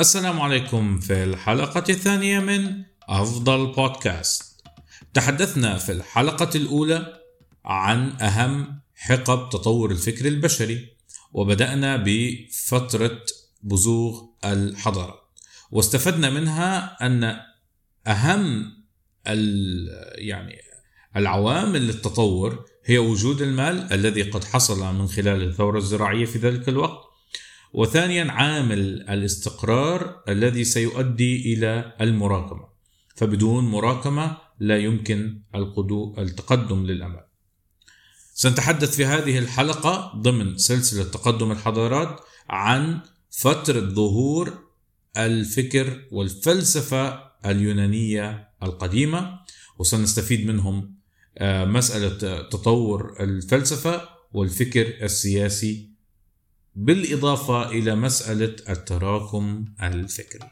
السلام عليكم في الحلقة الثانية من أفضل بودكاست. تحدثنا في الحلقة الأولى عن أهم حقب تطور الفكر البشري وبدأنا بفترة بزوغ الحضارات واستفدنا منها أن أهم يعني العوامل للتطور هي وجود المال الذي قد حصل من خلال الثورة الزراعية في ذلك الوقت وثانيا عامل الاستقرار الذي سيؤدي إلى المراكمة. فبدون مراكمة لا يمكن التقدم للامام سنتحدث في هذه الحلقة ضمن سلسلة تقدم الحضارات عن فترة ظهور الفكر والفلسفة اليونانية القديمة وسنستفيد منهم آه، مسألة تطور الفلسفة والفكر السياسي بالإضافة إلى مسألة التراكم الفكري.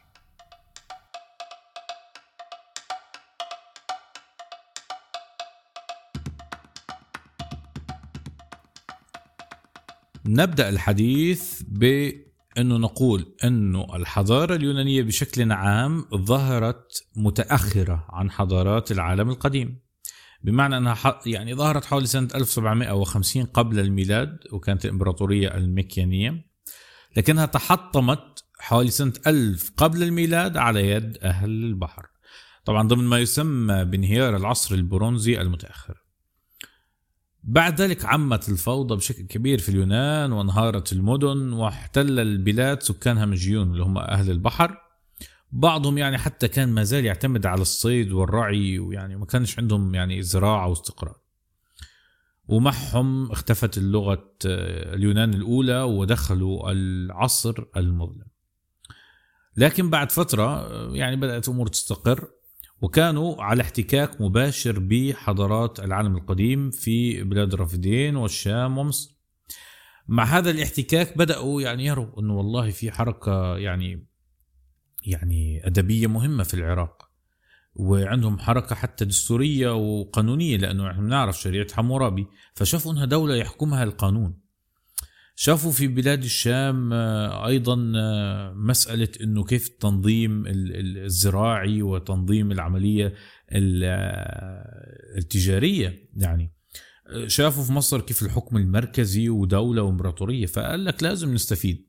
نبدأ الحديث بأنه نقول أنه الحضارة اليونانية بشكل عام ظهرت متأخرة عن حضارات العالم القديم. بمعنى أنها يعني ظهرت حوالي سنة 1750 قبل الميلاد وكانت الإمبراطورية المكيانية. لكنها تحطمت حوالي سنة 1000 قبل الميلاد على يد أهل البحر. طبعا ضمن ما يسمى بانهيار العصر البرونزي المتأخر. بعد ذلك عمت الفوضى بشكل كبير في اليونان وانهارت المدن واحتل البلاد سكانها مجيون اللي هم أهل البحر. بعضهم يعني حتى كان ما زال يعتمد على الصيد والرعي ويعني ما كانش عندهم يعني زراعة واستقرار. ومعهم اختفت اللغة آه، اليونان الأولى ودخلوا العصر المظلم. لكن بعد فترة آه، يعني بدأت الأمور تستقر وكانوا على احتكاك مباشر بحضارات العالم القديم في بلاد الرافدين والشام ومصر. مع هذا الاحتكاك بدأوا يعني يروا أنه والله في حركة يعني يعني أدبية مهمة في العراق وعندهم حركة حتى دستورية وقانونية لأنه نحن بنعرف شريعة حمورابي فشافوا أنها دولة يحكمها القانون. شافوا في بلاد الشام آه، أيضا آه، مسألة أنه كيف التنظيم الزراعي وتنظيم العملية آه، التجارية يعني. شافوا في مصر كيف الحكم المركزي ودولة وإمبراطورية فقال لك لازم نستفيد.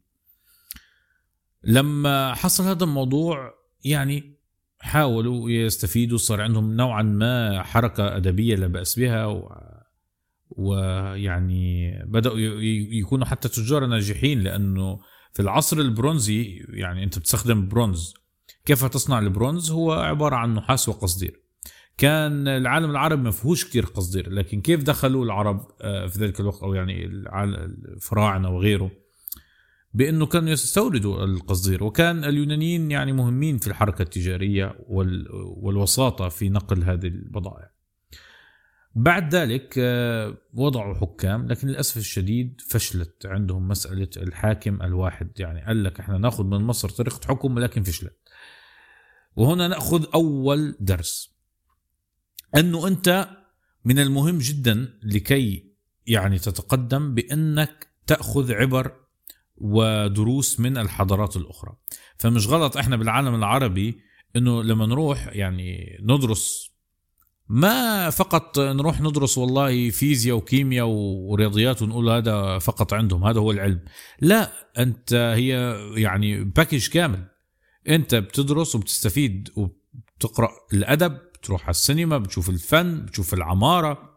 لما حصل هذا الموضوع يعني حاولوا يستفيدوا صار عندهم نوعا ما حركة أدبية لا بأس بها و... ويعني بدأوا يكونوا حتى تجار ناجحين لأنه في العصر البرونزي يعني أنت بتستخدم برونز. كيف تصنع البرونز؟ هو عبارة عن نحاس وقصدير. كان العالم العربي ما فيهوش كثير قصدير لكن كيف دخلوا العرب آه، في ذلك الوقت أو يعني الفراعنة وغيره؟ بأنه كانوا يستوردوا القصدير وكان اليونانيين يعني مهمين في الحركة التجارية والوساطة في نقل هذه البضائع. بعد ذلك آه، وضعوا حكام لكن للأسف الشديد فشلت عندهم مسألة الحاكم الواحد يعني قال لك إحنا نأخذ من مصر طريقة حكم لكن فشلت. وهنا نأخذ أول درس أنه أنت من المهم جدا لكي يعني تتقدم بأنك تأخذ عبر ودروس من الحضارات الأخرى. فمش غلط إحنا بالعالم العربي إنه لما نروح يعني ندرس ما فقط نروح ندرس والله فيزياء وكيمياء ورياضيات ونقول هذا فقط عندهم هذا هو العلم. لا أنت هي يعني باكج كامل. أنت بتدرس وبتستفيد وبتقرأ الأدب بتروح على السينما بتشوف الفن بتشوف العمارة.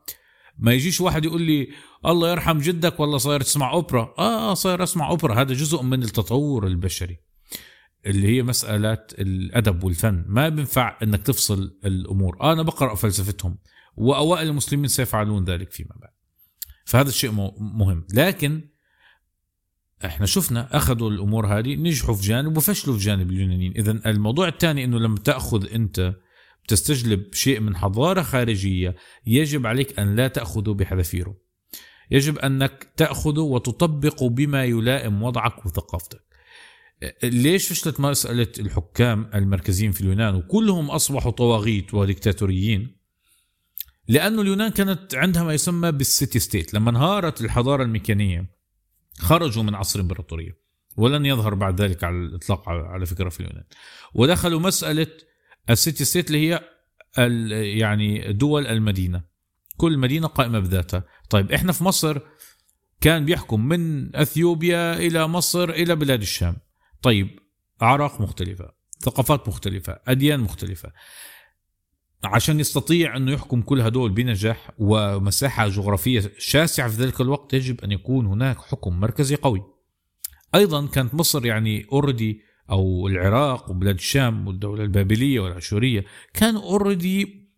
ما يجيش واحد يقول لي الله يرحم جدك والله صاير تسمع أوبرا. آه صاير أسمع أوبرا. هذا جزء من التطور البشري اللي هي مسألة الأدب والفن. ما بينفع أنك تفصل الأمور. آه أنا بقرأ فلسفتهم وأوائل المسلمين سيفعلون ذلك فيما بعد. فهذا الشيء مهم. لكن إحنا شفنا أخذوا الأمور هذه نجحوا في جانب وفشلوا في جانب اليونانيين. اذا الموضوع الثاني إنه لما تأخذ أنت تستجلب شيء من حضارة خارجية يجب عليك أن لا تاخذه بحذافيره. يجب أنك تاخذه وتطبقه بما يلائم وضعك وثقافتك. ليش فشلت مسألة الحكام المركزيين في اليونان وكلهم أصبحوا طواغيت وديكتاتوريين؟ لأنه اليونان كانت عندها ما يسمى بالسيتي ستيت لما انهارت الحضارة الميكانية خرجوا من عصر الإمبراطورية ولن يظهر بعد ذلك على الإطلاق على فكرة في اليونان. ودخلوا مسألة السيتي ستيت اللي هي يعني دول المدينة. كل مدينة قائمة بذاتها. طيب إحنا في مصر كان بيحكم من أثيوبيا إلى مصر إلى بلاد الشام. طيب أعراق مختلفة ثقافات مختلفة أديان مختلفة. عشان يستطيع إنه يحكم كل هدول بنجاح ومساحة جغرافية شاسعة في ذلك الوقت يجب أن يكون هناك حكم مركزي قوي. أيضا كانت مصر يعني already أو العراق وبلاد الشام والدولة البابلية والاشوريه كانوا already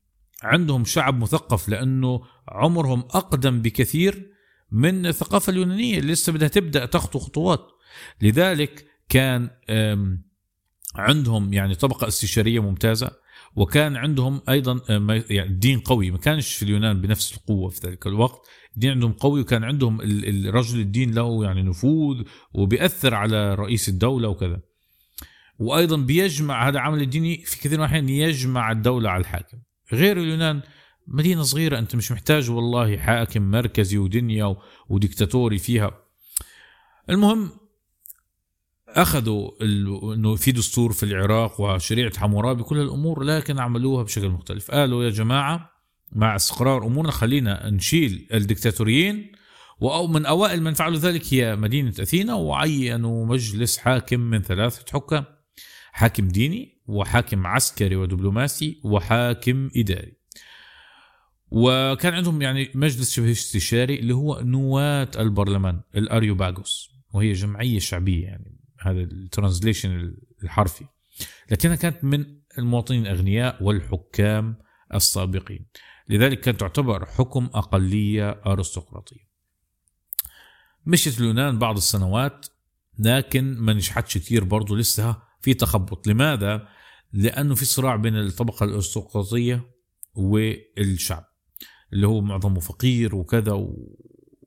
عندهم شعب مثقف لأنه عمرهم أقدم بكثير من الثقافة اليونانية اللي لسه بدها تبدأ تخطو خطوات. لذلك كان عندهم يعني طبقة استشارية ممتازة وكان عندهم أيضا يعني دين قوي. ما كانش في اليونان بنفس القوة في ذلك الوقت. الدين عندهم قوي وكان عندهم الرجل الدين له يعني نفوذ وبيأثر على رئيس الدولة وكذا. وأيضا بيجمع هذا العمل الديني في كثير من الأحيان يجمع الدولة على الحاكم. غير اليونان مدينة صغيرة أنت مش محتاج والله حاكم مركزي ودنيا وديكتاتوري فيها. المهم أخذوا إنه في دستور في العراق وشريعة حمورابي كل الأمور لكن عملوها بشكل مختلف. قالوا يا جماعة مع استقرار أمورنا خلينا نشيل الدكتاتوريين ومن أوائل من فعلوا ذلك هي مدينة أثينا وعينوا مجلس حاكم من ثلاثة حكام. حاكم ديني وحاكم عسكري ودبلوماسي وحاكم إداري. وكان عندهم يعني مجلس شبه استشاري اللي هو نواة البرلمان الأريوباغوس وهي جمعية شعبية يعني هذا الترانزليشن الحرفي. لكنها كانت من المواطنين الأغنياء والحكام السابقين. لذلك كانت تعتبر حكم أقلية أرستقراطية. مشت اليونان بعض السنوات لكن ما نجحتش كثير برضه لسه في تخبط. لماذا؟ لأنه في صراع بين الطبقة الأرستقراطية والشعب اللي هو معظمه فقير وكذا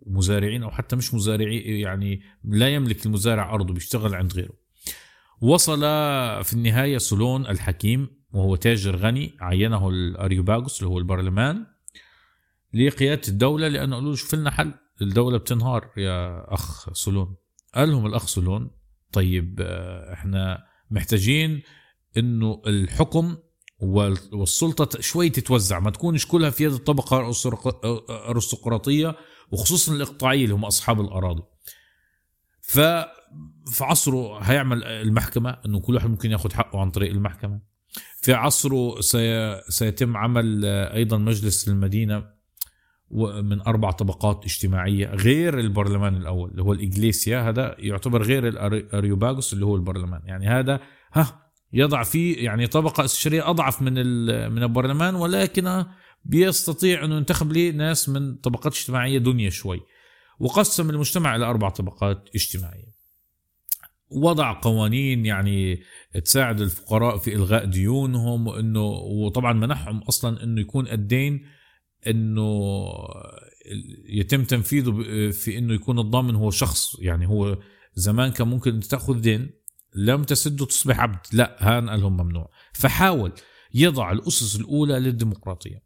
مزارعين أو حتى مش مزارعين يعني لا يملك المزارع أرضه بيشتغل عند غيره. وصل في النهاية سولون الحكيم وهو تاجر غني عينه الأريوباغوس اللي هو البرلمان لقيادة الدولة لأنه قالوا له شوف لنا حل الدولة بتنهار يا أخ سولون. قال لهم الأخ سولون طيب آه، إحنا محتاجين إنه الحكم والسلطة شوي تتوزع ما تكونش كلها في يد الطبقة الأرستقراطية وخصوصا الإقطاعية اللي هم أصحاب الأراضي. ف في عصره هيعمل المحكمة إنه كل واحد ممكن ياخذ حقه عن طريق المحكمة. في عصره سي... سيتم عمل أيضا مجلس المدينة من أربع طبقات اجتماعية غير البرلمان الأول اللي هو الإكليسيا. هذا يعتبر غير الاريوباغوس اللي هو البرلمان. يعني هذا ها يضع فيه يعني طبقة استشاريه أضعف من من البرلمان ولكن بيستطيع انه ينتخب لي ناس من طبقات اجتماعية دنيا شوي. وقسم المجتمع إلى أربع طبقات اجتماعية. وضع قوانين يعني تساعد الفقراء في إلغاء ديونهم وإنه وطبعا منحهم أصلا إنه يكون الدين إنه يتم تنفيذه في إنه يكون الضامن هو شخص. يعني هو زمان كان ممكن تأخذ دين لم تسده تصبح عبد. لا هان قال لهم ممنوع. فحاول يضع الأسس الأولى للديمقراطية.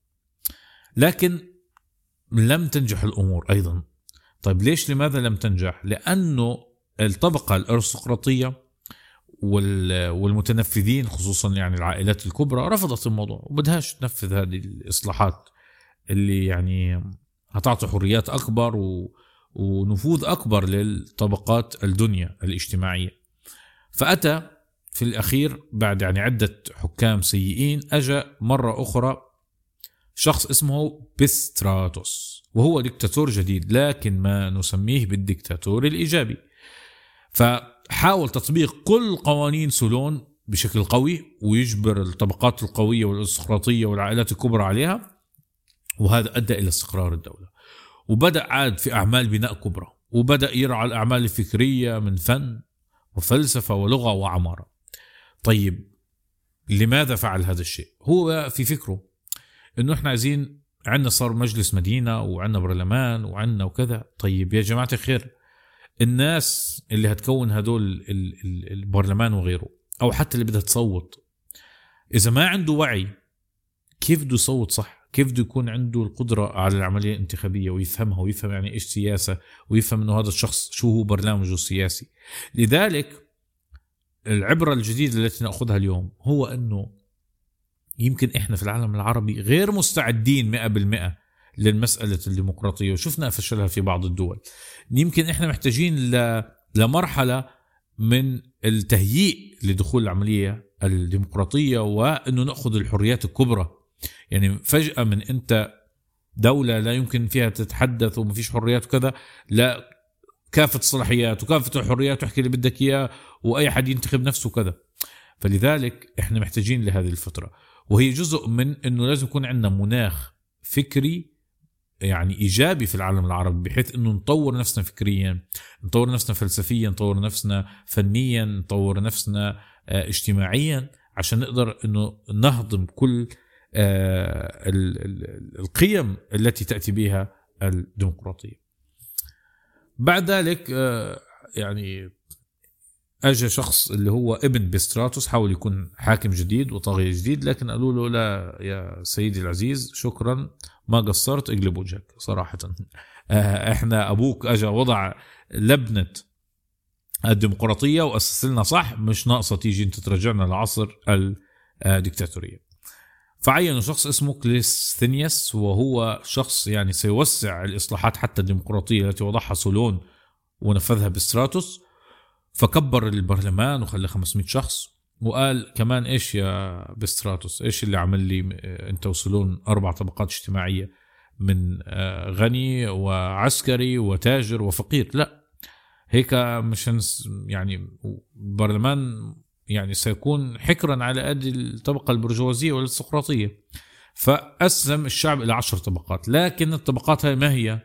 لكن لم تنجح الأمور أيضا. طيب ليش لماذا لم تنجح؟ لأنه الطبقة الأرستقراطية والمتنفذين خصوصا يعني العائلات الكبرى رفضت الموضوع وبدهاش تنفذ هذه الإصلاحات. اللي يعني هتعطي حريات أكبر و ونفوذ أكبر للطبقات الدنيا الاجتماعية. فأتى في الأخير بعد يعني عدة حكام سيئين اجى مرة أخرى شخص اسمه بيستراتوس وهو دكتاتور جديد لكن ما نسميه بالدكتاتور الإيجابي. فحاول تطبيق كل قوانين سولون بشكل قوي ويجبر الطبقات القوية والأرستقراطية والعائلات الكبرى عليها وهذا أدى إلى استقرار الدولة. وبدأ عاد في أعمال بناء كبرى وبدأ يرعى الأعمال الفكرية من فن وفلسفة ولغة وعمارة. طيب لماذا فعل هذا الشيء؟ هو في فكره إنه إحنا عايزين عندنا صار مجلس مدينة وعندنا برلمان وعندنا وكذا. طيب يا جماعة الخير الناس اللي هتكون هدول البرلمان وغيره أو حتى اللي بدها تصوت إذا ما عنده وعي كيف بده يصوت صح؟ كيف بده يكون عنده القدرة على العملية الانتخابية ويفهمها ويفهم يعني إيش سياسة ويفهم أنه هذا الشخص شو هو برنامجه السياسي. لذلك العبرة الجديدة التي نأخذها اليوم هو أنه يمكن إحنا في العالم العربي غير مستعدين مئة بالمئة للمسألة الديمقراطية وشفنا فشلها في بعض الدول. يمكن إحنا محتاجين لمرحلة من التهيئ لدخول العملية الديمقراطية وأنه نأخذ الحريات الكبرى يعني فجأة من أنت دولة لا يمكن فيها تتحدث وما فيش حريات وكذا لا كافة الصلاحيات وكافة الحريات واحكي اللي بدك إياه وأي حد ينتخب نفسه وكذا. فلذلك إحنا محتاجين لهذه الفترة. وهي جزء من إنه لازم يكون عندنا مناخ فكري يعني إيجابي في العالم العربي بحيث إنه نطور نفسنا فكريا نطور نفسنا فلسفيا نطور نفسنا فنيا نطور نفسنا آه، اجتماعيا عشان نقدر إنه نهضم كل القيم التي تأتي بها الديمقراطية. بعد ذلك آه، يعني اجى شخص اللي هو ابن بستراتوس حاول يكون حاكم جديد وطاغية جديد لكن قالوا له لا يا سيدي العزيز شكرا ما قصرت اقلب وجهك. صراحة آه، إحنا أبوك اجى وضع لبنة الديمقراطية وأسس لنا صح مش ناقصة تيجي أنت ترجعنا لعصر الدكتاتورية فعينوا شخص اسمه كليستينيوس وهو شخص يعني سيوسع الإصلاحات حتى الديمقراطية التي وضعها سولون ونفذها بستراتوس. فكبر البرلمان وخلى 500 شخص وقال كمان إيش يا بستراتوس إيش اللي عمل لي أنت وسولون أربع طبقات اجتماعية من آه، غني وعسكري وتاجر وفقير؟ لا هيك مش يعني البرلمان يعني سيكون حكرا على قد الطبقة البرجوازية والارستقراطية. فقسم الشعب إلى عشر طبقات لكن الطبقات هاي ما هي؟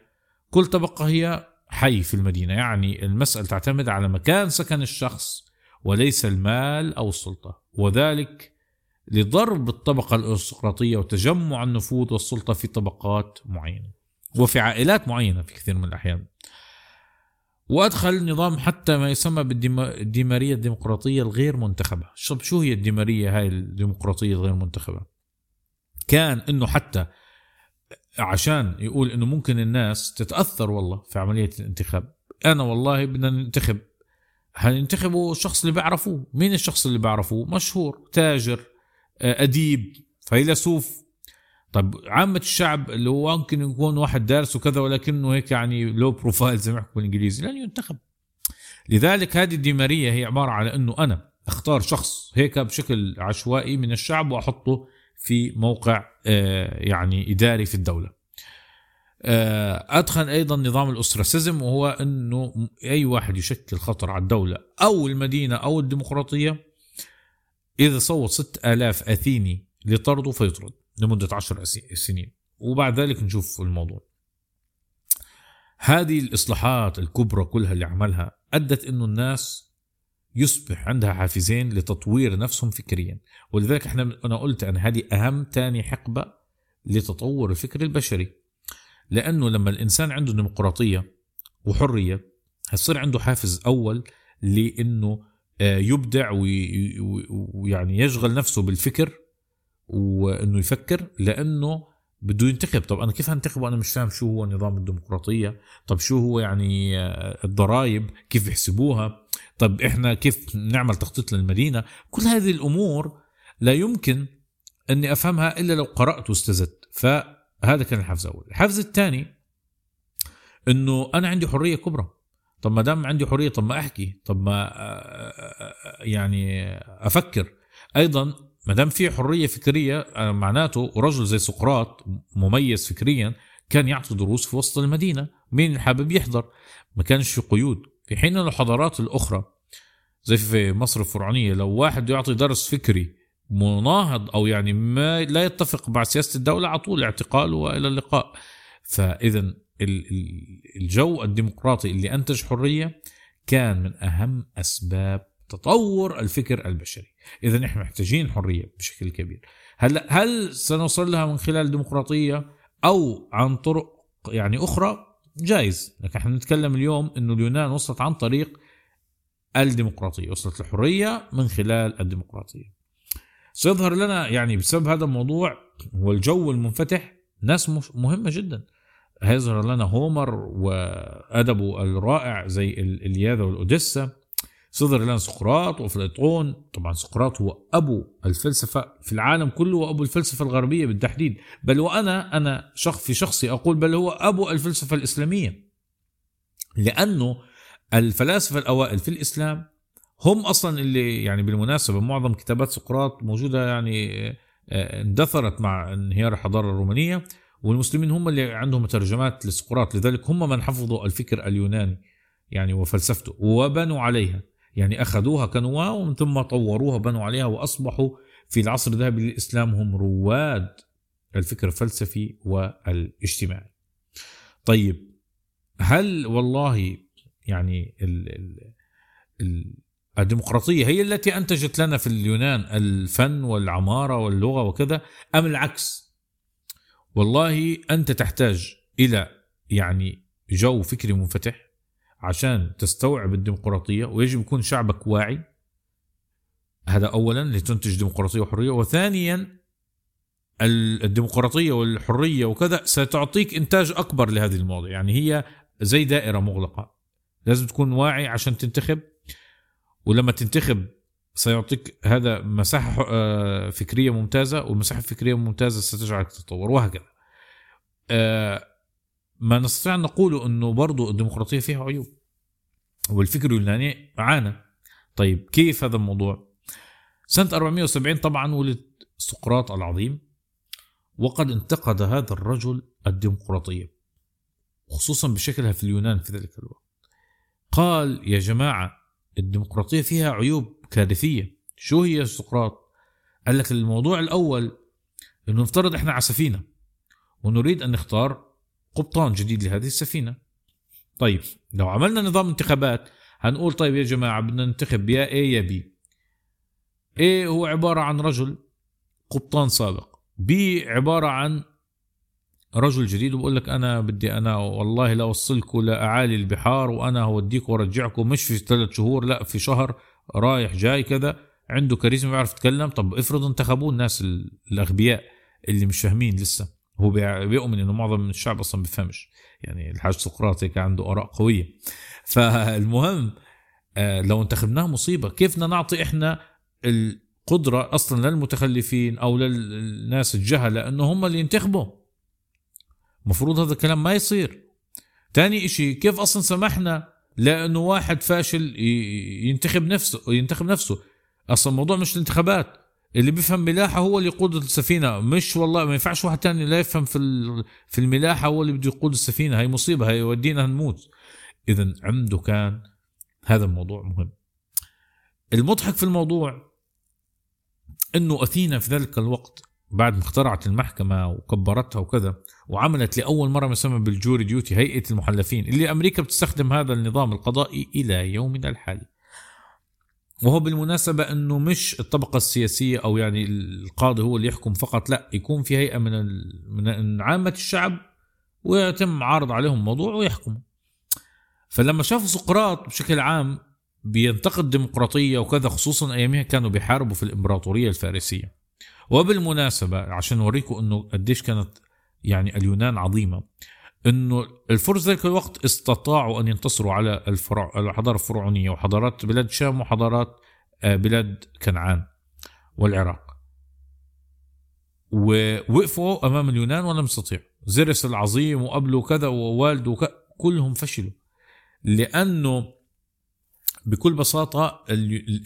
كل طبقة هي حي في المدينة يعني المسألة تعتمد على مكان سكن الشخص وليس المال أو السلطة. وذلك لضرب الطبقة الأرستقراطية وتجمع النفوذ والسلطة في طبقات معينة وفي عائلات معينة في كثير من الأحيان. وأدخل نظام حتى ما يسمى بالديمارية الديمقراطية الغير منتخبة. شو هي الديمارية هاي الديمقراطية الغير منتخبة؟ كان أنه حتى عشان يقول إنه ممكن الناس تتأثر والله في عملية الانتخاب أنا والله بدنا ننتخب. هننتخبوا الشخص اللي بيعرفوه مين الشخص اللي بيعرفوه مشهور تاجر آه، أديب فيلسوف. طب عامة الشعب اللي هو ممكن يكون واحد دارس وكذا ولكنه هيك يعني low profile زي ما يحكوا بالإنجليزي لن ينتخب لذلك هذه الديمارية هي عبارة على إنه أنا أختار شخص هيك بشكل عشوائي من الشعب وأحطه في موقع آه، يعني إداري في الدولة. آه، أدخل أيضا نظام الاستراسيزم وهو إنه أي واحد يشكل خطر على الدولة أو المدينة أو الديمقراطية إذا صوت 6000 أثيني لطرده فيطرد لمدة 10 سنين. وبعد ذلك نشوف الموضوع. هذه الإصلاحات الكبرى كلها اللي عملها أدت إنه الناس يصبح عندها حافزين لتطوير نفسهم فكريا. ولذلك إحنا أنا قلت أن هذه أهم تاني حقبة لتطور الفكر البشري. لأنه لما الإنسان عنده ديمقراطية وحرية هيصير عنده حافز أول لإنه آه، يبدع ويعني يشغل نفسه بالفكر وإنه يفكر لأنه بده ينتخب. طب أنا كيف هنتخب وأنا مش فاهم شو هو نظام الديمقراطية. طب شو هو يعني آه، الضرائب؟ كيف يحسبوها طب إحنا كيف نعمل تخطيط للمدينة؟ كل هذه الأمور لا يمكن أني أفهمها إلا لو قرأت واستزدت. فهذا كان الحافز الأول. الحافز الثاني إنه أنا عندي حرية كبرى. طب ما دام عندي حرية طب ما أحكي طب ما يعني أفكر. أيضا ما دام في حرية فكرية معناته رجل زي سقراط مميز فكريا كان يعطي دروس في وسط المدينة مين حابب يحضر؟ ما كانش في قيود. في حين الحضارات الأخرى زي في مصر الفرعونية لو واحد يعطي درس فكري مناهض أو يعني ما لا يتفق مع سياسة الدولة على طول اعتقال وإلى اللقاء. فإذا الجو الديمقراطي اللي أنتج حرية كان من أهم أسباب تطور الفكر البشري. إذا نحن محتاجين حرية بشكل كبير. هلا هل سنوصل لها من خلال الديمقراطية أو عن طرق يعني أخرى؟ جايز لكن إحنا نتكلم اليوم إنه اليونان وصلت عن طريق الديمقراطية وصلت الحريه من خلال الديمقراطية. سيظهر لنا يعني بسبب هذا الموضوع والجو المنفتح ناس مهمة جدا. هيظهر لنا هومر وأدبه الرائع زي الياذا والأوديسا. صدر لنا سقراط وافلاطون طبعا سقراط هو أبو الفلسفة في العالم كله وأبو الفلسفة الغربية بالتحديد. بل وأنا أنا شخص في شخصي أقول بل هو أبو الفلسفة الإسلامية. لأنه الفلاسفة الأوائل في الإسلام هم أصلا اللي يعني بالمناسبة معظم كتابات سقراط موجودة يعني آه، اندثرت مع انهيار الحضارة الرومانية. والمسلمين هم اللي عندهم ترجمات لسقراط. لذلك هم من حفظوا الفكر اليوناني يعني وفلسفته وبنوا عليها. يعني أخذوها كنواة ومن ثم طوروها بنوا عليها وأصبحوا في العصر الذهبي للإسلام هم رواد الفكر الفلسفي والاجتماعي. طيب هل والله يعني ال ال ال الديمقراطية هي التي أنتجت لنا في اليونان الفن والعمارة واللغة وكذا أم العكس والله أنت تحتاج إلى يعني جو فكري منفتح عشان تستوعب الديمقراطية ويجب يكون شعبك واعي. هذا أولا لتنتج ديمقراطية وحرية وثانيا الديمقراطية والحرية وكذا ستعطيك إنتاج أكبر لهذه المواضيع. يعني هي زي دائرة مغلقة. لازم تكون واعي عشان تنتخب ولما تنتخب سيعطيك هذا مساحة آه، فكرية ممتازة والمساحة الفكرية ممتازة ستجعلك تتطور وهكذا. آه، ما نستطيع أن نقول أنه برضو الديمقراطية فيها عيوب. والفكر اليوناني عانى. طيب كيف هذا الموضوع؟ سنة 470 طبعا ولد سقراط العظيم وقد انتقد هذا الرجل الديمقراطية خصوصا بشكلها في اليونان في ذلك الوقت. قال يا جماعة الديمقراطية فيها عيوب كارثية. شو هي سقراط؟ قال لك الموضوع الأول أنه نفترض إحنا على سفينة ونريد أن نختار قبطان جديد لهذه السفينة. طيب لو عملنا نظام انتخابات هنقول طيب يا جماعة بدنا ننتخب يا A يا B. A هو عبارة عن رجل قبطان سابق. B عبارة عن رجل جديد وبقول لك أنا بدي أنا والله لا أوصلكم لاعالي البحار وأنا اوديكم وأرجعكم مش في ثلاث شهور لا في شهر رايح جاي كذا. عنده كاريزما بيعرف يتكلم. طب افرض انتخبوه الناس الأغبياء اللي مش فاهمين لسه. هو بيؤمن إنه معظم الشعب أصلا بيفهمش يعني الحاج سقراط هيك عنده آراء قوية. فالمهم آه، لو انتخبناه مصيبة كيف بدنا نعطي إحنا القدرة أصلا للمتخلفين أو للناس الجهله انه هم اللي ينتخبوا. مفروض هذا الكلام ما يصير. تاني إشي كيف أصلا سمحنا لأنه واحد فاشل ينتخب نفسه ينتخب نفسه؟ أصلا الموضوع مش الانتخابات. اللي بيفهم ملاحة هو اللي يقود السفينة. مش والله ما ينفعش واحد تاني لا يفهم في في الملاحة هو اللي بده يقود السفينة. هي مصيبة هي يودينا نموت. اذا عنده كان هذا الموضوع مهم. المضحك في الموضوع إنه أثينا في ذلك الوقت بعد ما اخترعت المحكمة وكبرتها وكذا وعملت لأول مرة ما يسمى بالجوري ديوتي هيئة المحلفين اللي أمريكا بتستخدم هذا النظام القضائي إلى يومنا الحالي. وهو بالمناسبة أنه مش الطبقة السياسية أو يعني القاضي هو اللي يحكم فقط لا يكون في هيئة من من عامة الشعب ويتم عرض عليهم موضوع ويحكموا. فلما شافوا سقراط بشكل عام بينتقد الديمقراطية وكذا خصوصا أيامها كانوا بيحاربوا في الإمبراطورية الفارسية. وبالمناسبة عشان نوريكم أنه قديش كانت يعني اليونان عظيمة إنه الفرس ذلك الوقت استطاعوا أن ينتصروا على الفرع الحضاره الفرعونيه وحضارات بلاد الشام وحضارات آه، بلاد كنعان والعراق. ووقفوا أمام اليونان ولم يستطيعوا زرس العظيم وقبله كذا ووالده. كلهم فشلوا. لأنه بكل بساطة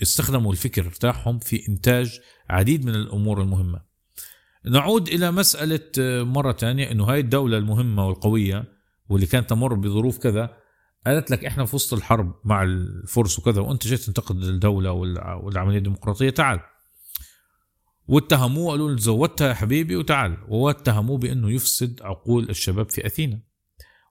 استخدموا الفكر تاعهم في إنتاج عديد من الأمور المهمة. نعود إلى مسألة آه، مرة ثانية إنه هاي الدولة المهمة والقوية واللي كانت تمر بظروف كذا قالت لك إحنا في وسط الحرب مع الفرس وكذا وأنت جيت تنتقد الدولة والعملية الديمقراطية تعال. واتهموه قالوا له زودتها يا حبيبي وتعال. واتهموه بأنه يفسد عقول الشباب في أثينا.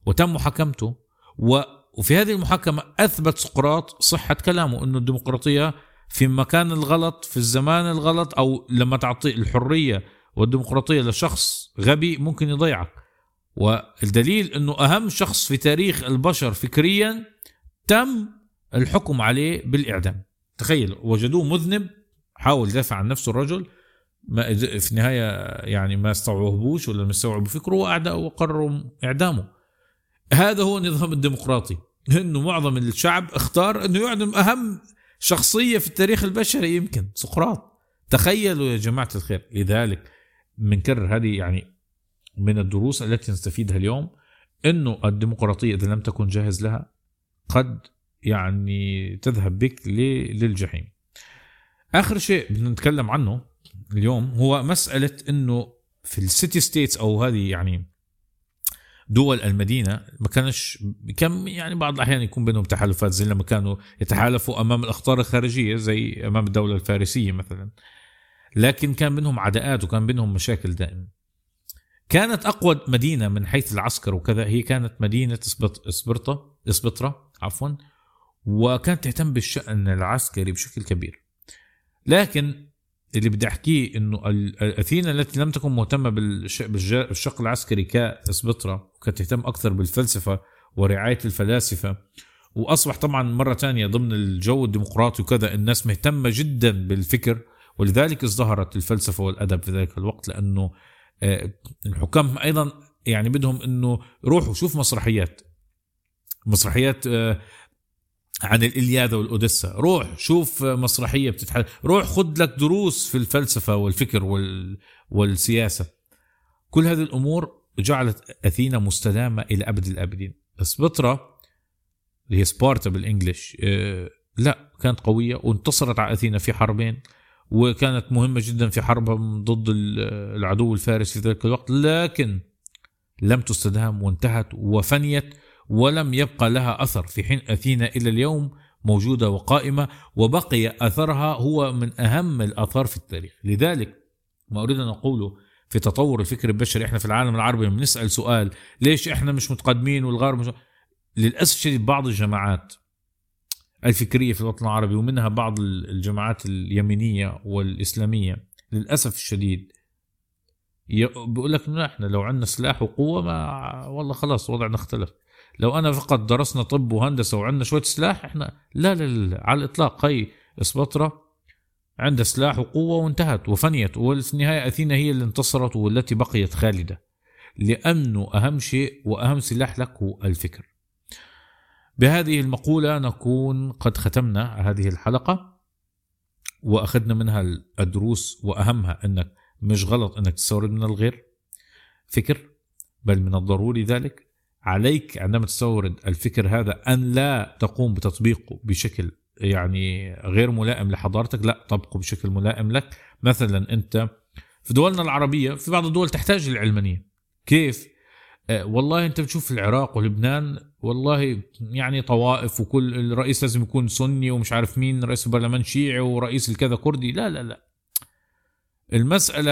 وتم محاكمته. وفي هذه المحاكمة أثبت سقراط صحة كلامه إنه الديمقراطية في مكان الغلط في الزمان الغلط أو لما تعطي الحرية والديمقراطية لشخص غبي ممكن يضيعك. والدليل إنه أهم شخص في تاريخ البشر فكريا تم الحكم عليه بالإعدام. تخيل وجدوه مذنب حاول يدافع عن نفسه الرجل ما في النهاية يعني ما استوعبوش ولا ما استوعبوا فكره وقرروا إعدامه. هذا هو النظام الديمقراطي إنه معظم الشعب اختار إنه يعدم أهم شخصية في التاريخ البشري يمكن سقراط. تخيلوا يا جماعة الخير. لذلك بنكرر هذه يعني من الدروس التي نستفيدها اليوم إنه الديمقراطية إذا لم تكن جاهز لها قد يعني تذهب بك للجحيم. آخر شيء بدنا نتكلم عنه اليوم هو مسألة إنه في السيتي ستيتس أو هذه يعني دول المدينة ما كانش كم يعني بعض الأحيان يكون بينهم تحالفات زي لما كانوا يتحالفوا أمام الأخطار الخارجية زي أمام الدولة الفارسية مثلا. لكن كان بينهم عداءات وكان بينهم مشاكل دائما كانت أقوى مدينة من حيث العسكر وكذا هي كانت مدينة اسبرطه اسبطرة عفوا وكانت تهتم بالشأن العسكري بشكل كبير. لكن اللي بدي أحكيه إنه أثينا التي لم تكن مهتمة بالشق العسكري كاسبطرة وكانت تهتم أكثر بالفلسفة ورعاية الفلاسفة وأصبح طبعا مرة ثانية ضمن الجو الديمقراطي وكذا الناس مهتمة جدا بالفكر ولذلك ازدهرت الفلسفة والأدب في ذلك الوقت لأنه آه، الحكام أيضا يعني بدهم إنه روحوا شوف مسرحيات مسرحيات آه، عن الإلياذة والأوديسا روح شوف مسرحية بتتحدث روح خذ لك دروس في الفلسفة والفكر وال... والسياسة. كل هذه الأمور جعلت أثينا مستدامة إلى أبد الآبدين. سبترا اللي هي سبارتا بالإنجليش آه لا كانت قوية وانتصرت على أثينا في حربين. وكانت مهمة جدا في حربهم ضد العدو الفارسي في ذلك الوقت لكن لم تستدام وانتهت وفنيت ولم يبقى لها أثر. في حين أثينا إلى اليوم موجودة وقائمة وبقي أثرها هو من أهم الآثار في التاريخ. لذلك ما أريد أن أقوله في تطور الفكر البشري إحنا في العالم العربي بنسأل سؤال ليش إحنا مش متقدمين والغرب مش للأسف الشديد بعض الجماعات الفكرية في الوطن العربي ومنها بعض الجماعات اليمينية والإسلامية للأسف الشديد. بيقول لك إحنا لو عندنا سلاح وقوة ما والله خلاص وضعنا اختلف. لو أنا فقط درسنا طب وهندسة وعندنا شوية سلاح إحنا لا لا لا على الإطلاق. هي اسبطرة عندها سلاح وقوة وانتهت وفنيت وفي النهاية أثينا هي اللي انتصرت والتي بقيت خالدة. لأنه أهم شيء وأهم سلاح لك هو الفكر. بهذه المقولة نكون قد ختمنا هذه الحلقة وأخذنا منها الدروس وأهمها إنك مش غلط إنك تستورد من الغير فكر بل من الضروري ذلك. عليك عندما تستورد الفكر هذا أن لا تقوم بتطبيقه بشكل يعني غير ملائم لحضارتك لا طبقه بشكل ملائم لك. مثلا أنت في دولنا العربية في بعض الدول تحتاج للعلمانية. كيف؟ آه والله أنت بتشوف العراق ولبنان والله يعني طوائف وكل الرئيس لازم يكون سني ومش عارف مين رئيس البرلمان شيعي ورئيس الكذا كردي. لا لا لا. المسألة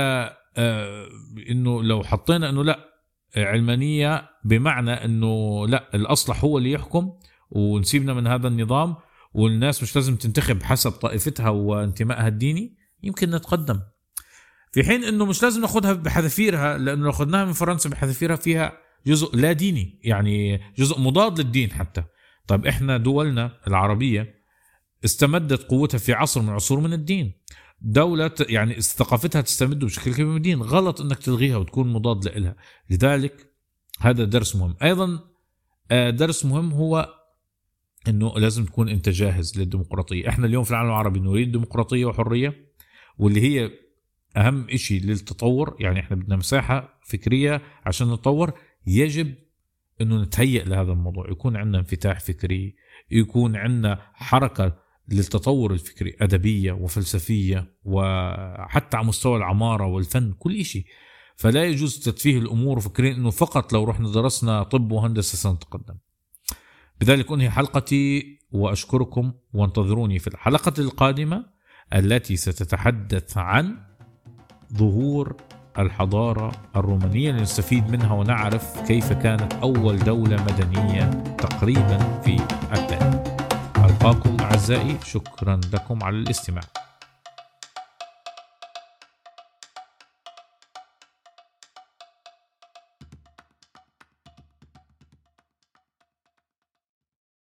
آه إنه لو حطينا إنه لا علمانية بمعنى إنه لا الاصلح هو اللي يحكم ونسيبنا من هذا النظام والناس مش لازم تنتخب حسب طائفتها وانتمائها الديني يمكن نتقدم. في حين إنه مش لازم ناخذها بحذافيرها لأنه لو اخذناها من فرنسا بحذافيرها فيها جزء لا ديني يعني جزء مضاد للدين حتى. طيب إحنا دولنا العربية استمدت قوتها في عصر من عصور من الدين. دولة يعني ثقافتها تستمد بشكل كبير من الدين. غلط إنك تلغيها وتكون مضاد لها لذلك هذا درس مهم. أيضا آه، درس مهم هو إنه لازم تكون أنت جاهز للديمقراطية. إحنا اليوم في العالم العربي نريد ديمقراطية وحرية واللي هي أهم شيء للتطور. يعني إحنا بدنا مساحة فكرية عشان نتطور. يجب أنه نتهيأ لهذا الموضوع. يكون عندنا انفتاح فكري يكون عندنا حركة للتطور الفكري أدبية وفلسفية وحتى على مستوى العمارة والفن كل شيء فلا يجوز تدفيه الأمور وفكرين أنه فقط لو رحنا درسنا طب وهندسة سنتقدم. بذلك أنهي حلقتي وأشكركم وانتظروني في الحلقة القادمة التي ستتحدث عن ظهور الحضارة الرومانية لنستفيد منها ونعرف كيف كانت أول دولة مدنية تقريبا في التاريخ ألقاكم أعزائي شكرا لكم على الاستماع.